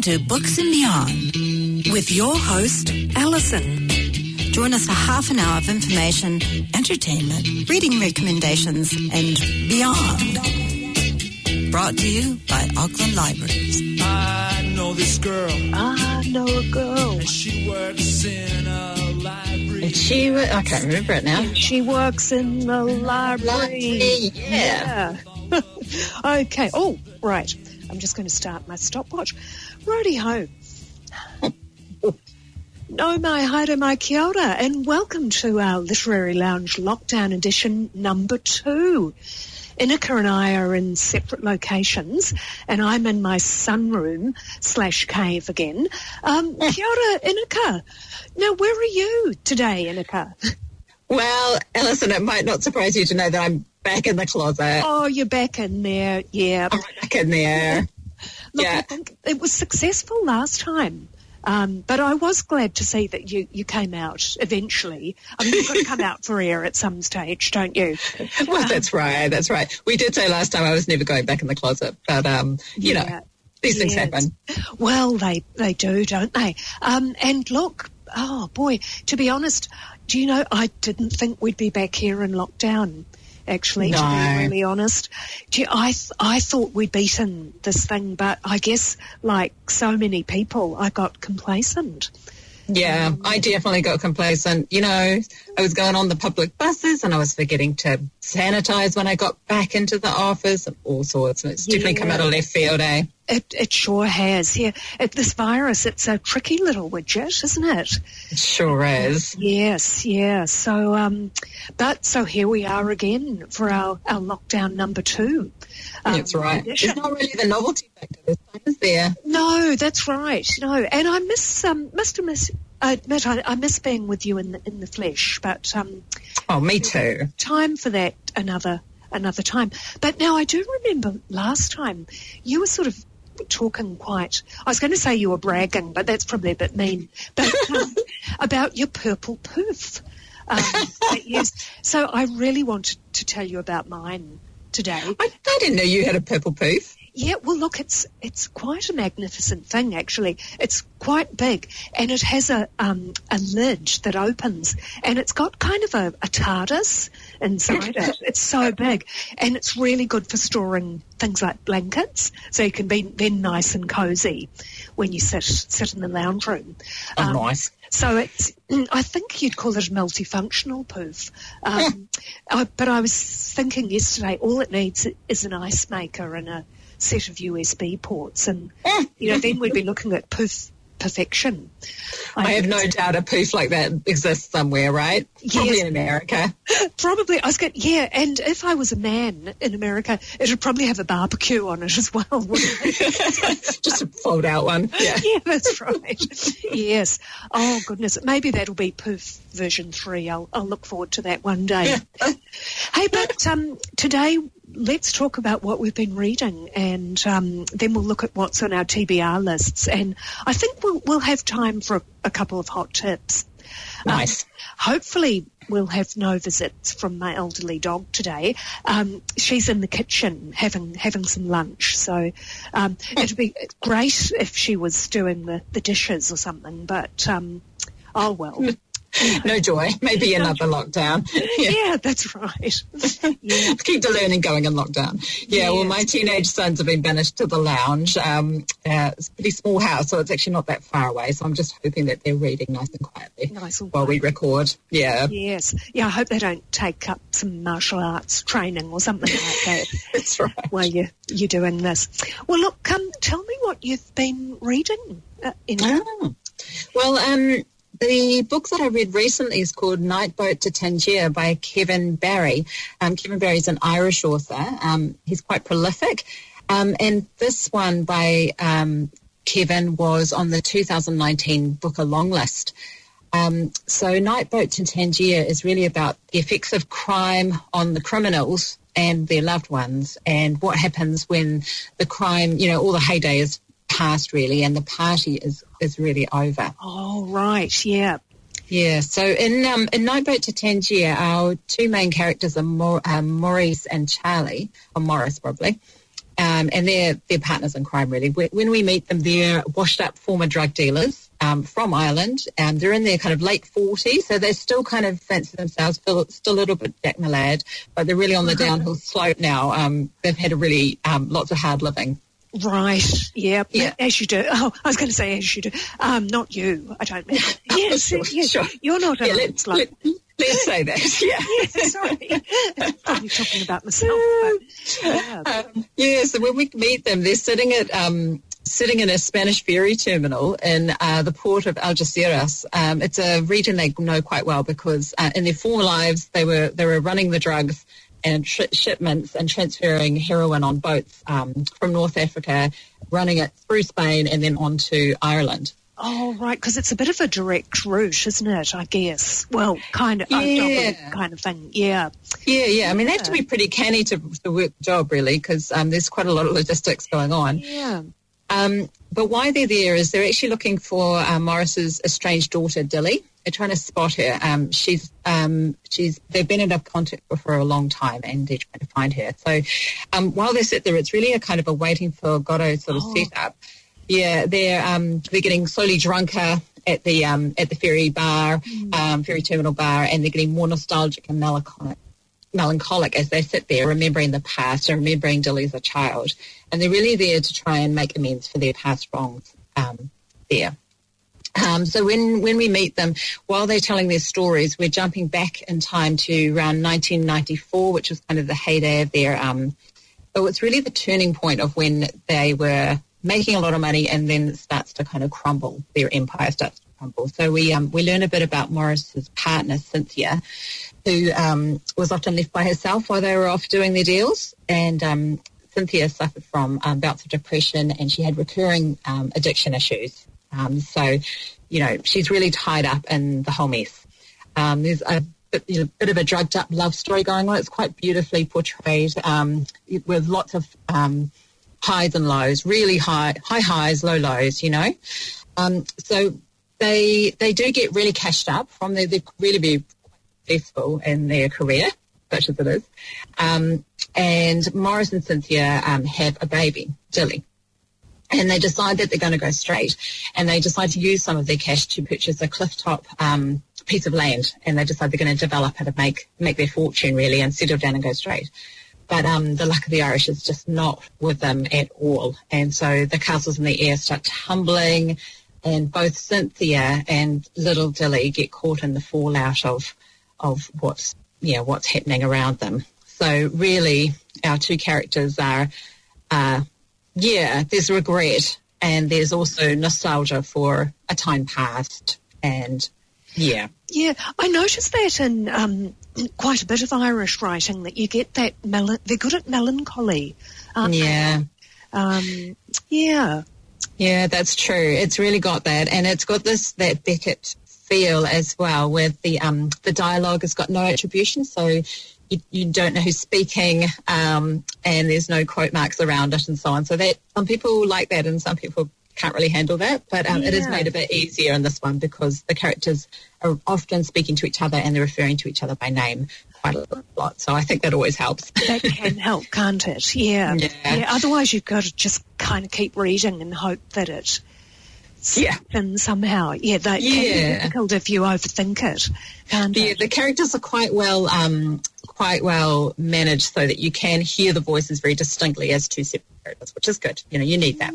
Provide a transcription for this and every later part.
Welcome to Books and Beyond with your host, Alison. Join us for half an hour of information, entertainment, reading recommendations, and beyond. Brought to you by Auckland Libraries. I know this girl. I know a girl. And she works in a library. And she, wa- I can't remember it now. She works in the library. yeah. Yeah. okay. Oh, right. I'm just going to start my stopwatch. Righty ho. Nau mai haere mai kia ora, and welcome to our Literary Lounge Lockdown Edition number two. Inika and I are in separate locations, and I'm in my sunroom slash cave again. Um, kia ora, Inika. Now, where are you today, Inika? Well, Alison, it might not surprise you to know that I'm back in the closet. Oh, you're back in there. Yeah. I'm back in there. Look, I yeah. think it was successful last time. Um, but I was glad to see that you, you came out eventually. I mean, you've got to come out for air at some stage, don't you? Well, that's right. That's right. We did say last time I was never going back in the closet, but um, you Yeah. know, these things happen. Well, they, they do, don't they? Um, and look, oh boy, to be honest, do you know, I didn't think we'd be back here in lockdown. Actually, to be really honest, Gee, I th- I thought we'd beaten this thing, but I guess like so many people, I got complacent. Yeah, I definitely got complacent. You know, I was going on the public buses and I was forgetting to sanitize when I got back into the office and all sorts. And it's definitely come out of left field, eh? It, it sure has. Yeah, it, this virus, it's a tricky little widget, isn't it? It sure is. Yes, yeah. So, um, but so here we are again for our, our lockdown number two. Um, That's right. It's not really the novelty factor this time, is there? No, that's right. No, and I miss, um, must admit, admit I, I miss being with you in the, in the flesh, but um, Oh, me too. time for that another another time. But now I do remember last time you were sort of talking quite. I was going to say you were bragging, but that's probably a bit mean. But um, about your purple poof. Um, you- so I really wanted to tell you about mine today. I, I didn't know you had a purple poof. Yeah, well, look, it's it's quite a magnificent thing, actually. It's quite big, and it has a um, a lid that opens, and it's got kind of a, a TARDIS inside it. It's so big, and it's really good for storing things like blankets, so you can be then nice and cozy when you sit sit in the lounge room. Oh, Um, nice. so it's, I think you'd call it a multifunctional poof. Um, I, but I was thinking yesterday, all it needs is an ice maker and a set of USB ports, and you know, then we'd be looking at poof perfection. I have no doubt a poof like that exists somewhere, right? Probably Yes. in America. Probably, I was going, yeah, and if I was a man in America, it would probably have a barbecue on it as well. Just a fold out one. Yeah. yeah, that's right. yes. Oh goodness, maybe that'll be Poof version three. I'll, I'll look forward to that one day. hey, but um, today let's talk about what we've been reading, and um, then we'll look at what's on our TBR lists. And I think we'll we'll have time for a, a couple of hot tips. Nice. Hopefully, we'll have no visits from my elderly dog today. Um, she's in the kitchen having having some lunch, so um, it'd be great if she was doing the, the dishes or something. But um, oh well. No joy. Maybe another lockdown. Yeah. Yeah, that's right. Yeah. Keep the learning going in lockdown. Yeah, well, my teenage sons have been banished to the lounge. Um, uh, it's a pretty small house, so it's actually not that far away. So I'm just hoping that they're reading nice and quietly Nice and while we record. Yeah, Yes. Yeah, I hope they don't take up some martial arts training or something like that that's right. while you, you're doing this. Well, look, come tell me what you've been reading. Uh, in Oh. Well, um, the book that I read recently is called Night Boat to Tangier by Kevin Barry. Um, Kevin Barry is an Irish author. Um, he's quite prolific. Um, and this one by um, Kevin was on the 2019 Booker long list. Um, so Night Boat to Tangier is really about the effects of crime on the criminals and their loved ones and what happens when the crime, you know, all the heyday is past really and the party is, is really over. Oh, right. Yeah. Yeah, so in um, in Night Boat to Tangier, our two main characters are Mor- um, Maurice and Charlie, or Morris probably. um, and they're they're partners in crime. Really, when when we meet them, they're washed up former drug dealers um, from Ireland. Um, they're in their kind of late forties, so they still kind of fancy themselves, feel still a little bit Jack Malad, but they're really on the downhill slope now. Um, they've had a really um, lots of hard living. Right. Yeah. Yeah. As you do. Oh, I was going to say as you do. Um, not you. I don't mean. Yes. Sure, yes. sure. You're not Yeah, a let, slope. let, let's say that. Yeah. Yeah, sorry. Probably talking about myself. But, yeah. Um, yeah, so when we meet them, they're sitting at um, sitting in a Spanish ferry terminal in uh, the port of Algeciras. Um, it's a region they know quite well because uh, in their former lives they were they were running the drugs and sh- shipments and transferring heroin on boats um, from North Africa, running it through Spain and then on to Ireland. Oh, right, because it's a bit of a direct route, isn't it? I guess. Well, kind of, Yeah. kind of thing. Yeah. Yeah, yeah. I mean, they have to be pretty canny to, to work the job, really, because um, there's quite a lot of logistics going on. Yeah. Um, but why they're there is they're actually looking for uh, Morris's estranged daughter, Dilly. They're trying to spot her. Um, she's um, she's they've been in contact with her for a long time, and they're trying to find her. So um, while they sit there, it's really a kind of a waiting for Godot sort of Oh. setup. Yeah, they're um, they're getting slowly drunker at the um, at the ferry bar, um, ferry terminal bar, and they're getting more nostalgic and melancholic melancholic as they sit there remembering the past and remembering Dilly as a child. And they're really there to try and make amends for their past wrongs um, there. Um, so when, when we meet them, while they're telling their stories, we're jumping back in time to around 1994, which was kind of the heyday of their, um, so it's really the turning point of when they were making a lot of money and then starts to kind of crumble. Their empire starts to crumble. So we, um, we learn a bit about Morris's partner, Cynthia, who um, was often left by herself while they were off doing their deals. And um, Cynthia suffered from um, bouts of depression and she had recurring um, addiction issues. Um, so, you know, she's really tied up in the whole mess. Um, there's a bit, you know, bit of a drugged up love story going on. It's quite beautifully portrayed um, with lots of um, highs and lows, really high, high highs, low lows, you know. Um, so they they do get really cashed up from their, they've really been successful in their career, such as it is. Um, and Morris and Cynthia um, have a baby, Dilly. And they decide that they're going to go straight. And they decide to use some of their cash to purchase a clifftop um, piece of land. And they decide they're going to develop it and make, make their fortune, really, and settle down and go straight. But um, the luck of the Irish is just not with them at all. And so the castles in the air start tumbling, and both Cynthia and little Dilly get caught in the fallout of of what's you know what's happening around them. So really, our two characters are, uh, yeah, there's regret and there's also nostalgia for a time past, and yeah, Yeah, I noticed that in um, quite a bit of Irish writing that you get that mel- they're good at melancholy. yeah. Um, yeah. Yeah, that's true. It's really got that, and it's got this that Beckett feel as well, where the um the dialogue has got no attribution, so you, you don't know who's speaking, um, and there's no quote marks around it, and so on. So that some people like that, and some people can't really handle that. But um, it is made a bit easier in this one because the characters are often speaking to each other and they're referring to each other by name quite a lot. So I think that always helps. That can help, can't it? Yeah. Yeah. Otherwise, you've got to just kind of keep reading and hope that it Yeah. and somehow, yeah, that can Yeah. be difficult if you overthink it, can't The, the characters are quite well um, quite well managed so that you can hear the voices very distinctly as two separate characters, which is good. You know, you need that.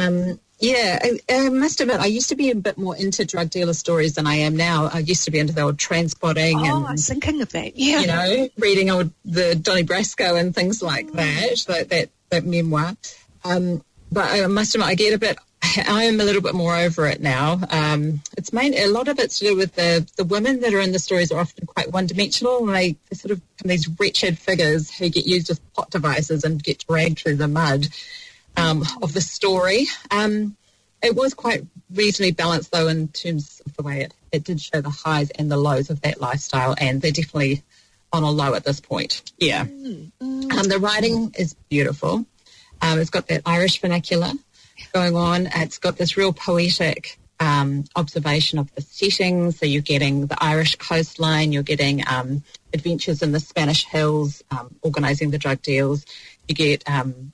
Um, yeah, I, I must admit, I used to be a bit more into drug dealer stories than I am now. I used to be into the old Trainspotting Oh, I and was thinking of that. Yeah. you know, reading old the Donnie Brasco and things like that, that that, that memoir. Um, but I must admit, I get a bit. I am a little bit more over it now. Um, it's main a lot of it's to do with the the women that are in the stories are often quite one dimensional. And they they're sort of these wretched figures who get used as plot devices and get dragged through the mud um, of the story. Um, it was quite reasonably balanced though in terms of the way it, it did show the highs and the lows of that lifestyle and they're definitely on a low at this point. Yeah. Um, the writing is beautiful. Um, it's got that Irish vernacular going on. It's got this real poetic um, observation of the settings. So you're getting the Irish coastline, you're getting um, adventures in the Spanish hills, um, organising the drug deals. You get um,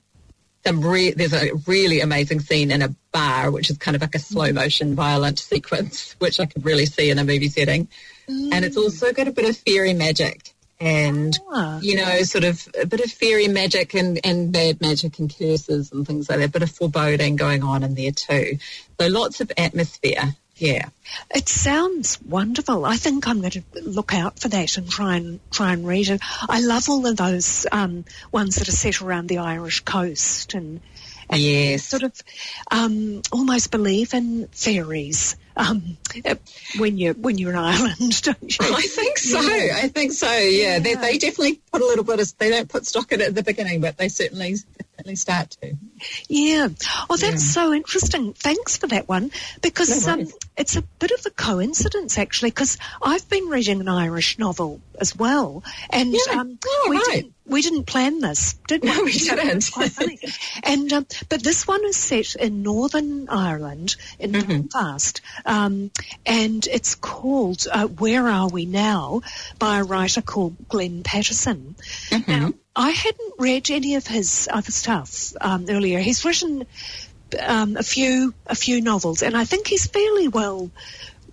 some re- there's a really amazing scene in a bar, which is kind of like a slow motion violent sequence, which I could really see in a movie setting. And it's also got a bit of fairy magic and, Ah. you know, sort of a bit of fairy magic and, and bad magic and curses and things like that, a bit of foreboding going on in there too. So lots of atmosphere. Yeah. It sounds wonderful. I think I'm going to look out for that and try and try and read it. I love all of those um, ones that are set around the Irish coast and, and Yes. sort of um, almost believe in fairies um, when you when you're in Ireland, don't you? I think so. I think so. Yeah, They, they definitely put a little bit of. They don't put stock in it at the beginning, but they certainly definitely start to. Yeah. Oh, that's so interesting. Thanks for that one because No um, it's a bit of a coincidence actually because I've been reading an Irish novel as well, and Yeah. um, Oh, we right. didn't we didn't plan this, did we? No, we didn't. Quite funny. and um, but this one is set in Northern Ireland in Mm-hmm. Belfast, um, and it's called uh, "Where Are We Now" by a writer called Glenn Patterson. Mm-hmm. Now, I hadn't read any of his other stuff um, earlier. He's written um, a few a few novels, and I think he's fairly well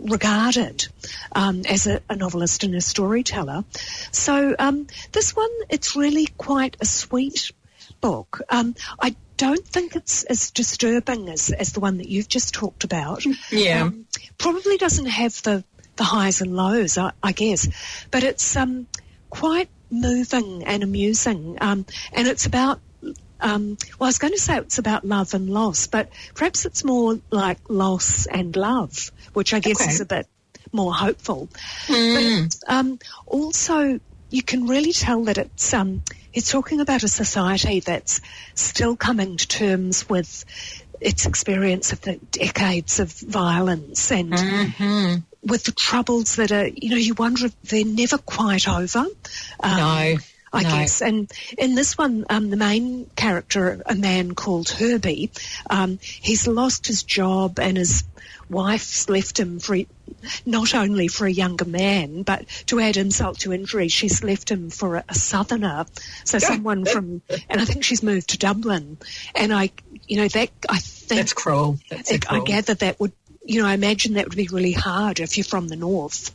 regarded um, as a, a novelist and a storyteller. So um, this one, it's really quite a sweet book. Um, I don't think it's as disturbing as, as the one that you've just talked about. Yeah. Um, probably doesn't have the, the highs and lows, I, I guess, but it's um, quite moving and amusing. Um, and it's about um, well, I was going to say it's about love and loss, but perhaps it's more like loss and love, which I guess Okay. is a bit more hopeful. But um, also, you can really tell that it's um, it's talking about a society that's still coming to terms with its experience of the decades of violence and with the troubles that are, you know, you wonder if they're never quite over. Um, No, I no. guess. And in this one, um, the main character, a man called Herbie, um, he's lost his job and his wife's left him for not only for a younger man, but to add insult to injury, she's left him for a, a southerner. So someone from, and I think she's moved to Dublin. And I, you know, that I think That's cruel. That's I, so cruel. I gather that would, you know, I imagine that would be really hard if you're from the north.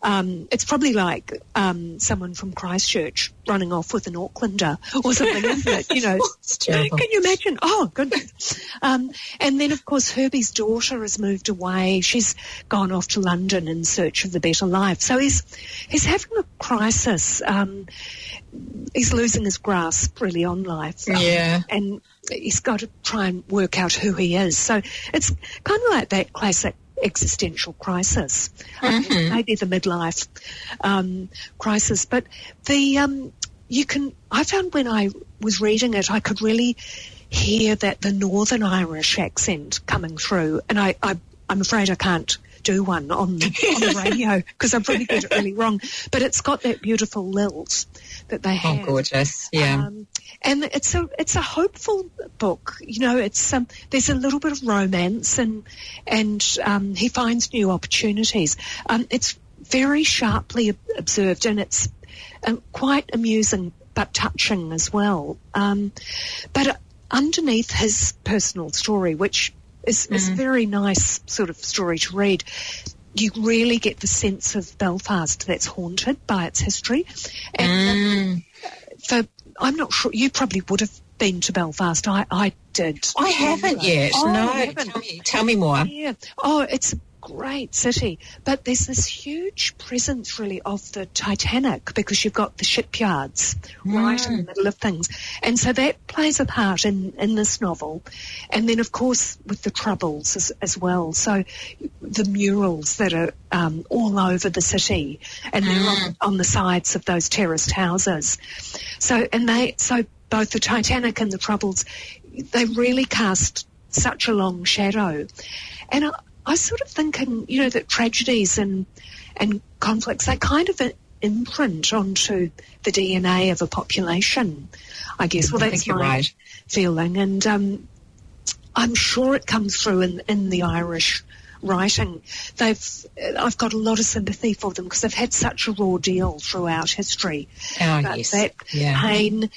Um, it's probably like um, someone from Christchurch running off with an Aucklander or something, isn't it? You know, can you imagine? Oh, goodness. Um, and then, of course, Herbie's daughter has moved away. She's gone off to London in search of the better life. So he's he's having a crisis. Um, he's losing his grasp really on life. Yeah. and he's got to try and work out who he is. So it's kind of like that classic existential crisis, Um, maybe the midlife um, crisis. But the um, you can. I found when I was reading it, I could really hear that the Northern Irish accent coming through, and I, I I'm afraid I can't do one on, on the radio because I probably get it really wrong. But it's got that beautiful lilt that they have. Oh, have. gorgeous. Yeah. Um, and it's a it's a hopeful book. You know, it's um, there's a little bit of romance and and um, he finds new opportunities. Um, it's very sharply observed and it's um, quite amusing but touching as well. Um, but uh, underneath his personal story, which is, is a very nice sort of story to read. You really get the sense of Belfast that's haunted by its history, and um, for I'm not sure you probably would have been to Belfast. I I did. I haven't yet. Oh, no. haven't? Tell me, tell me more. Yeah. Oh, it's great city, but there's this huge presence really of the Titanic because you've got the shipyards right in the middle of things, and so that plays a part in in this novel, and then of course with the troubles as, as well. So the murals that are um, all over the city, and they're on, on the sides of those terraced houses. So and they so both the Titanic and the troubles, they really cast such a long shadow. And I, I was sort of thinking, you know, that tragedies and and conflicts they kind of imprint onto the DNA of a population. I guess. Well, that's my right. feeling, and um, I'm sure it comes through in in the Irish writing, they've I've got a lot of sympathy for them because they've had such a raw deal throughout history. Oh, But yes. that Yeah. pain,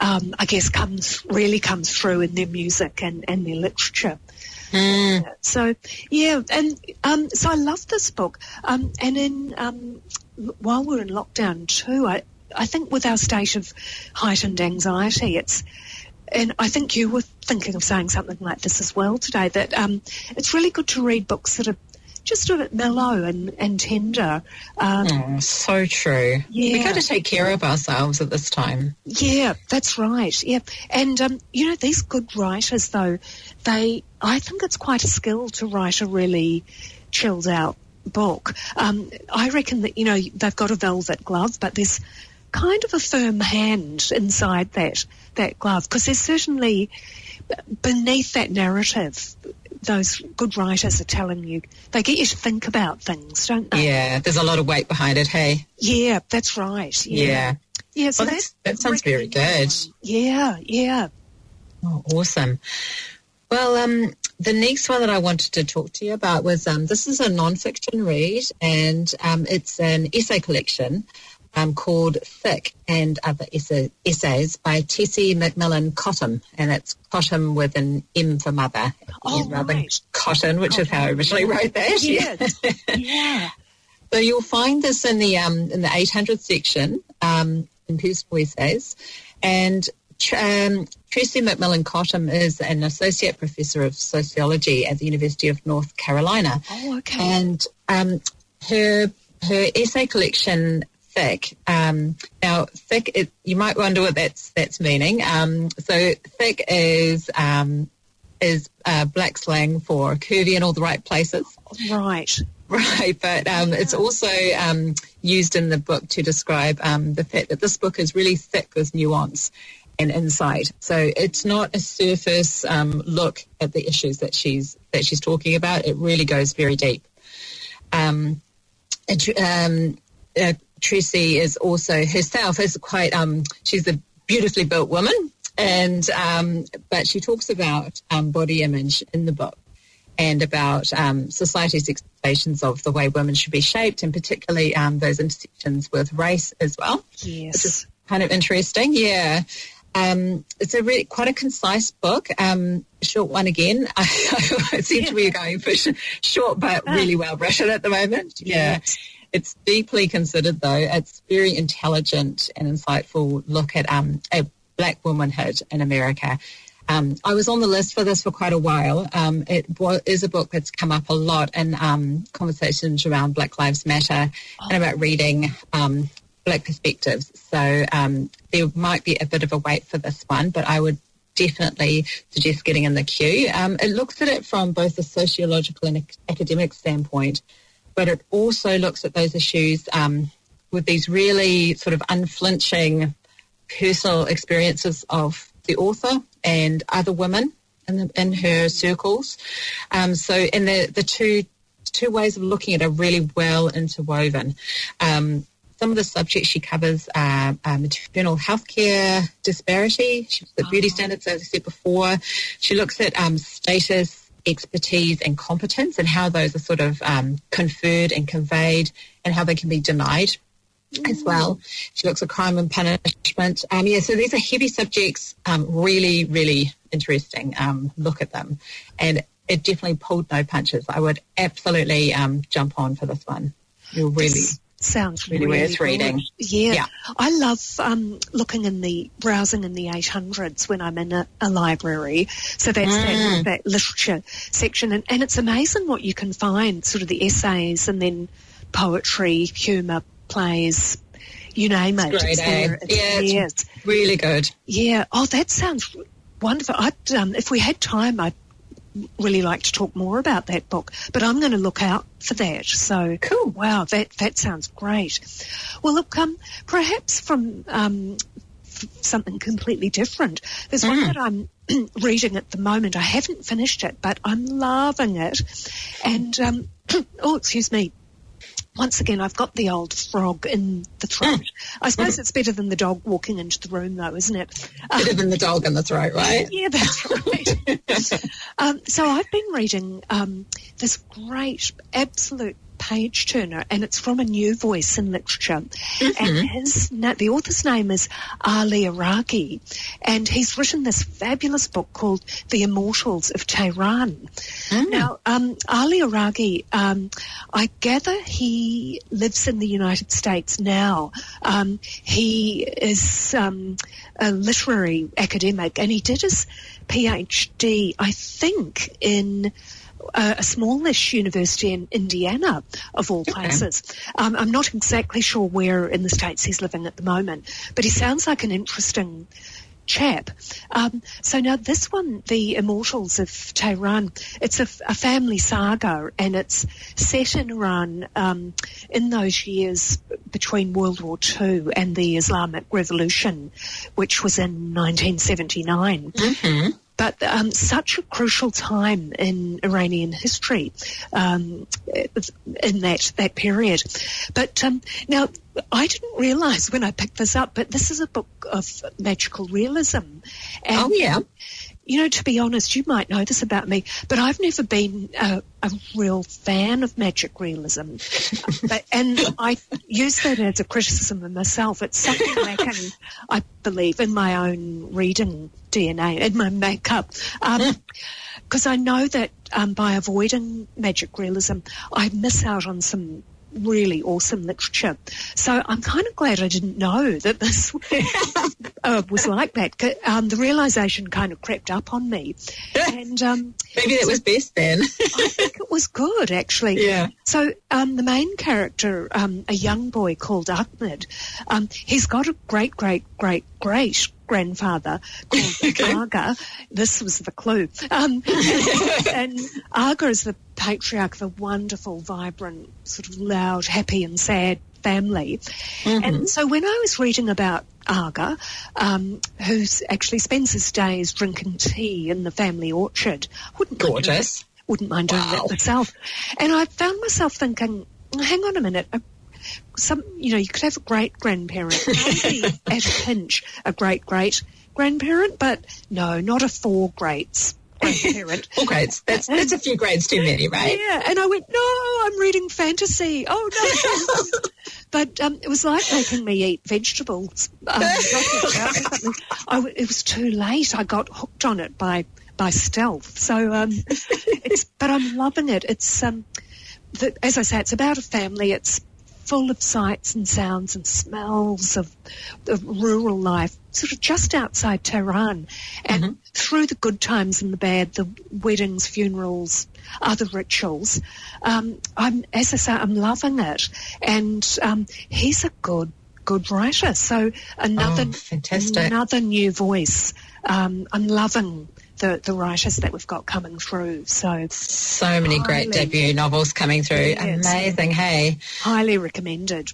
um, I guess, comes really comes through in their music and, and their literature. Mm. So yeah, and um, so I love this book. Um, and in um, while we're in lockdown too, I I think with our state of heightened anxiety, it's and I think you were thinking of saying something like this as well today. That um, it's really good to read books that are just a bit mellow and and tender. Um, Oh, so true. We Yeah. got to take care of ourselves at this time. Yeah, that's right. Yeah, and um, you know these good writers, though, they I think it's quite a skill to write a really chilled out book. Um, I reckon that you know they've got a velvet glove, but there's kind of a firm hand inside that that glove because there's certainly beneath that narrative. Those good writers are telling you they get you to think about things, don't they? Yeah, there's a lot of weight behind it. Hey, Yeah, that's right. yeah. Yeah, yeah. so Well, that sounds very good. Yeah, yeah. Oh, awesome. Well, um, the next one that I wanted to talk to you about was um, this is a nonfiction read, and um, it's an essay collection um, called Thick and Other Essay, Essays by Tressie McMillan Cottom, and it's Cottom with an M for mother, Oh, rather than. Cotton, which is how I originally wrote that. Yes. yeah. So you'll find this in the um, in the 800 section um, in Personal Essays, and um, Tressie McMillan Cottom is an associate professor of sociology at the University of North Carolina, Oh, okay. and um, her her essay collection. Thick. Um, now, thick. It, you might wonder what that's that's meaning. Um, so, thick is um, is uh, black slang for curvy in all the right places. right. Right, but um, it's also um, used in the book to describe um, the fact that this book is really thick with nuance and insight. So it's not a surface um, look at the issues that she's that she's talking about. It really goes very deep. Um, and um, uh, Tressie is also herself is quite. Um, she's a beautifully built woman, and um, but she talks about um, body image in the book and about um, society's expectations of the way women should be shaped, and particularly um, those intersections with race as well, which Yes. is kind of interesting. Yeah. Um, it's a really quite a concise book, um, short one again. I, I seem to be going for sh- short but really well written at the moment. Yeah. Yes. It's deeply considered though. It's very intelligent and insightful look at um, a black womanhood in America. Um, I was on the list for this for quite a while. Um, it is a book that's come up a lot in um, conversations around Black Lives Matter and about reading um, Black perspectives. So um, there might be a bit of a wait for this one, but I would definitely suggest getting in the queue. Um, it looks at it from both a sociological and ac- academic standpoint, but it also looks at those issues um, with these really sort of unflinching personal experiences of the author and other women in, the, in her circles. Um, so, and the, the two two ways of looking at it are really well interwoven. Um, some of the subjects she covers are uh, maternal health care disparity, she looks at beauty standards, as I said before. She looks at um, status, expertise, and competence, and how those are sort of um, conferred and conveyed, and how they can be denied as well. She looks at crime and punishment. Um, yeah, so these are heavy subjects. Um, really, really interesting. Um, look at them, and it definitely pulled no punches. I would absolutely um, jump on for this one. You're really. This sounds really really, worth good. reading. Yeah. Yeah. I love um, looking in the browsing in the 800s when I'm in a, a library. So that's Mm. that, that literature section, and, and it's amazing what you can find. Sort of the essays, and then poetry, humour, plays. You name it. Great, It's eh? It's Yeah, it's. It's- Really good. Yeah. Oh, that sounds wonderful. I'd, um, if we had time, I'd really like to talk more about that book. But I'm going to look out for that. So Cool. Wow, that that sounds great. Well, look, um, perhaps from um, something completely different. There's one that I'm reading at the moment. I haven't finished it, but I'm loving it. And um, oh, excuse me. Once again, I've got the old frog in the throat. I suppose it's better than the dog walking into the room, though, isn't it? Um, Better than the dog in the throat, right? yeah, that's right. um, so I've been reading um, this great, absolute page turner, and it's from a new voice in literature. And his na- the author's name is Ali Araghi, and he's written this fabulous book called The Immortals of Tehran. Now, um, Ali Araghi, um, I gather he lives in the United States now. Um, he is um, a literary academic, and he did his PhD, I think, in a smallish university in Indiana, of all places. Um, I'm not exactly sure where in the States he's living at the moment, but he sounds like an interesting chap. Um, so now this one, The Immortals of Tehran, it's a family saga and it's set in Iran um, in those years between World War II and the Islamic Revolution, which was in 1979 but um, such a crucial time in Iranian history um, in that that period. But um, now I didn't realise when I picked this up, but this is a book of magical realism. And, Oh, yeah. You know, to be honest, you might know this about me, but I've never been a, a real fan of magic realism. but, and I use that as a criticism of myself. It's something lacking, I believe, in my own reading DNA, in my makeup. Because I know that um, by avoiding magic realism, I miss out on some really awesome literature. So I'm kind of glad I didn't know that this uh, was like that. Um, the realization kind of crept up on me. And um, Maybe that was best then. I think it was good, actually. Yeah. So um, the main character, um, a young boy called Ahmed, um, he's got a great, great, great, great grandfather called Aga. This was the clue. Um, and, and Aga is the patriarch of a wonderful, vibrant, sort of loud, happy and sad family. And so when I was reading about Aga, um, who actually spends his days drinking tea in the family orchard, wouldn't mind doing Gorgeous. that- wouldn't mind doing Wow. that myself. And I found myself thinking, hang on a minute. A, some, you know, you could have a great grandparent, at a pinch, a great great grandparent, but no, not a four greats grandparent. All grades. That's, that's a few grades too many, right? Yeah, and I went, no, I'm reading fantasy. Oh no. but um, it was like making me eat vegetables. Um, I it was too late. I got hooked on it by by stealth. So, um, it's, but I'm loving it. It's um, the, as I say, it's about a family. It's full of sights and sounds and smells of, of rural life, sort of just outside Tehran. And through the good times and the bad, the weddings, funerals, other rituals, um, I'm, as I say, I'm loving it. And um, he's a good, good writer. So another, Oh, fantastic. another new voice. Um, I'm loving the, the writers that we've got coming through. So So many great debut novels coming through. Yes. Amazing, hey? highly recommended.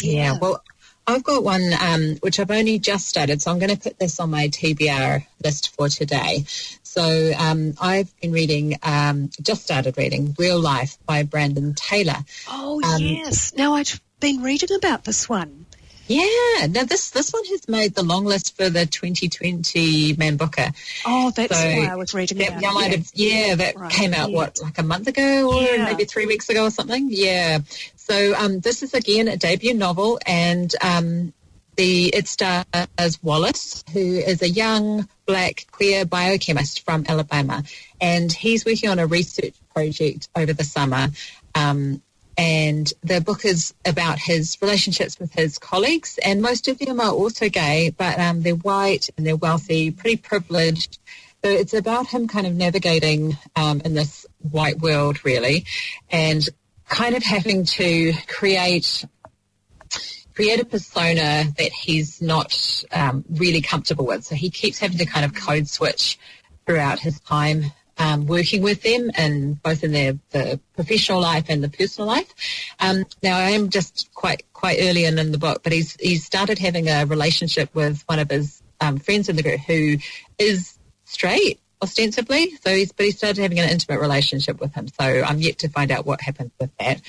Yeah, well, I've got one um, which I've only just started, so I'm going to put this on my TBR list for today. So um, I've been reading, um, just started reading Real Life by Brandon Taylor. Oh Um, yes. Now I've been reading about this one. Yeah, now this this one has made the long list for the 2020 Man Booker. Oh, that's So why I was reading That, about it. might yeah. have, yeah, that Right, came out yeah. what like a month ago or Yeah. maybe three weeks ago or something. Yeah. So um, this is again a debut novel, and um, the it stars Wallace, who is a young black queer biochemist from Alabama, and he's working on a research project over the summer. Um, and the book is about his relationships with his colleagues, and most of them are also gay, but um, they're white and they're wealthy, pretty privileged. So it's about him kind of navigating um, in this white world, really, and kind of having to create create a persona that he's not um, really comfortable with. So he keeps having to kind of code switch throughout his time um, working with them, and both in their the professional life and the personal life. Um, now I am just quite quite early in, in the book, but he's he's started having a relationship with one of his um, friends in the group who is straight ostensibly. So he's but he started having an intimate relationship with him. So I'm yet to find out what happens with that.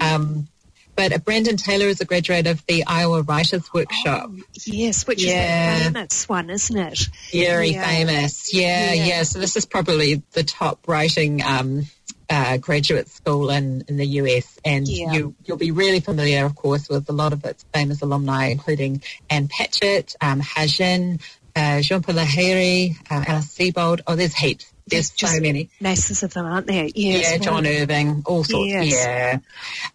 Um, but uh, Brandon Taylor is a graduate of the Iowa Writers Workshop. Yes, which Yeah. is a famous one, isn't it? Very Yeah. famous. Yeah, Yeah. yeah, So this is probably the top writing um, uh, graduate school in, in the US, and Yeah. you you'll be really familiar, of course, with a lot of its famous alumni, including Ann Patchett, um, Ha Jin, uh, Jhumpa Lahiri, uh, Alice Sebold. Oh, there's heaps. There's, There's so many. Masses of them, aren't there? Yeah, Yes, John Irving, all sorts. Yes. Yeah.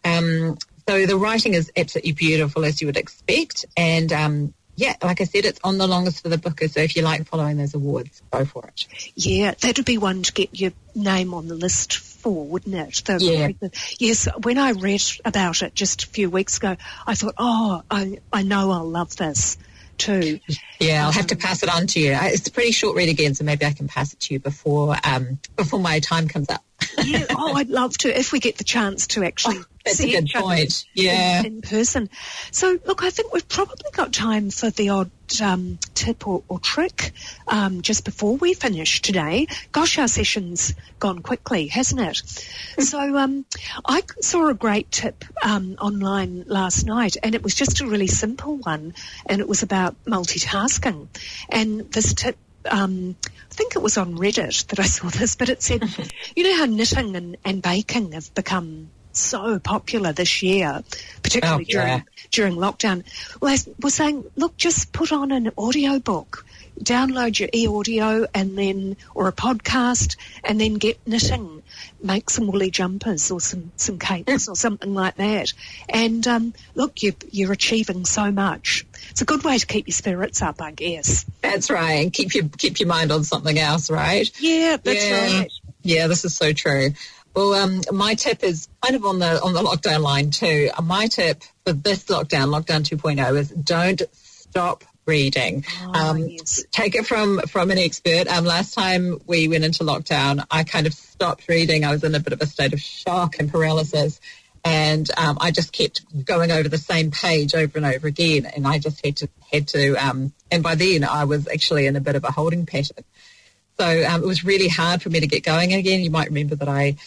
Um, so the writing is absolutely beautiful, as you would expect, and um, yeah, like I said, it's on the longest for the bookers. So if you like following those awards, go for it. Yeah, that'd be one to get your name on the list for, wouldn't it? The- Yeah. yes, when I read about it just a few weeks ago, I thought, oh, I, I know I'll love this too. Yeah, I'll have to pass it on to you. It's a pretty short read again, so maybe I can pass it to you before um, before my time comes up. Yeah, oh, I'd love to if we get the chance to actually Oh, that's a good point. Yeah. in, in person. So, look, I think we've probably got time for the odd um, tip or, or trick um, just before we finish today. Gosh, our session's gone quickly, hasn't it? so, um, I saw a great tip um, online last night, and it was just a really simple one, and it was about multitasking. And this tip um, I think it was on Reddit that I saw this, but it said, you know how knitting and, and baking have become so popular this year, particularly Oh, yeah. during during lockdown. I was saying, look, just put on an audio book, download your e-audio, and then or a podcast, and then get knitting, make some woolly jumpers or some some capes or something like that. And um, look, you you're achieving so much. It's a good way to keep your spirits up, I guess. That's right. And keep your keep your mind on something else, right? Yeah, that's yeah. right. Yeah, this is so true. Well, um, my tip is kind of on the on the lockdown line too. My tip for this lockdown, lockdown 2.0, is don't stop reading. Oh, yes. Take it from from an expert. Um, last time we went into lockdown, I kind of stopped reading. I was in a bit of a state of shock and paralysis. And um, I just kept going over the same page over and over again, and I just had to had to. Um, and by then, I was actually in a bit of a holding pattern. So um, it was really hard for me to get going again. You might remember that I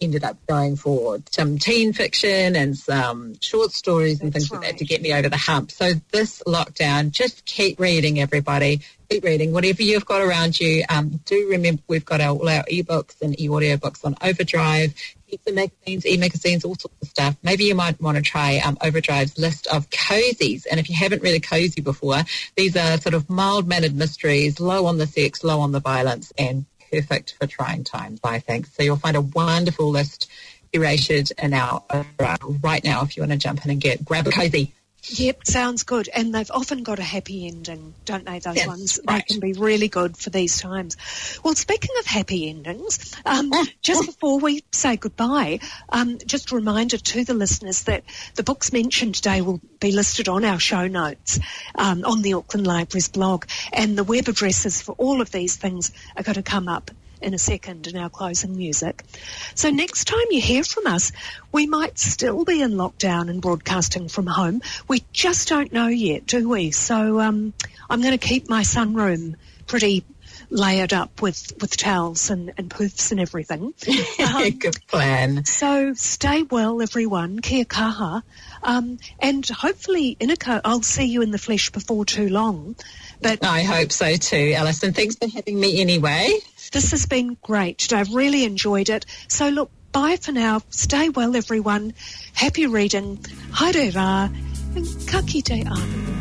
ended up going for some teen fiction and some short stories and That's things like that to get me over the hump. So this lockdown, just keep reading, everybody. Keep reading. Whatever you've got around you, um, do remember we've got our, all our ebooks and e-audio books on Overdrive, heaps of magazines, e-magazines, all sorts of stuff. Maybe you might want to try um, Overdrive's list of cozies. And if you haven't read a cozy before, these are sort of mild-mannered mysteries, low on the sex, low on the violence, and perfect for trying times, I think. So you'll find a wonderful list curated in our Overdrive right now if you want to jump in and get grab a cozy. Yep, sounds good. And they've often got a happy ending, don't they, those That's ones? right. They can be really good for these times. Well, speaking of happy endings, um, just before we say goodbye, um, just a reminder to the listeners that the books mentioned today will be listed on our show notes um, on the Auckland Library's blog. And the web addresses for all of these things are going to come up in a second in our closing music. So next time you hear from us, we might still be in lockdown and broadcasting from home. We just don't know yet, do we? So um, I'm going to keep my sunroom pretty layered up with, with towels and, and poofs and everything. Um, Good plan. so stay well, everyone. Kia kaha. Um, and hopefully, Inika, I'll see you in the flesh before too long. But I hope so too, Alison. Thanks for having me anyway. This has been great. I've really enjoyed it. So look, bye for now. Stay well, everyone. Happy reading. Haere rā. And ka kite anō.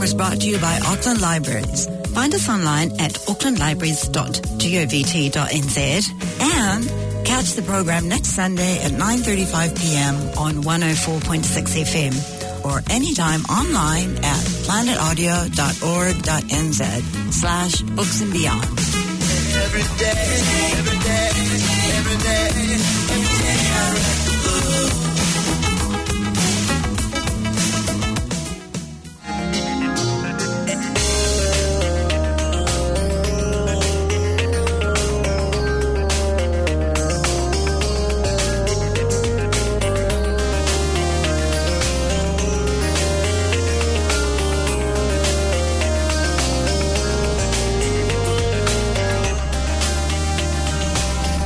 Was brought to you by Auckland Libraries. Find us online at aucklandlibraries.govt.nz and catch the program next Sunday at 9.35 p.m. on 104.6 FM or anytime online at planetaudio.org.nz slash books and beyond. Every day, every day, every day.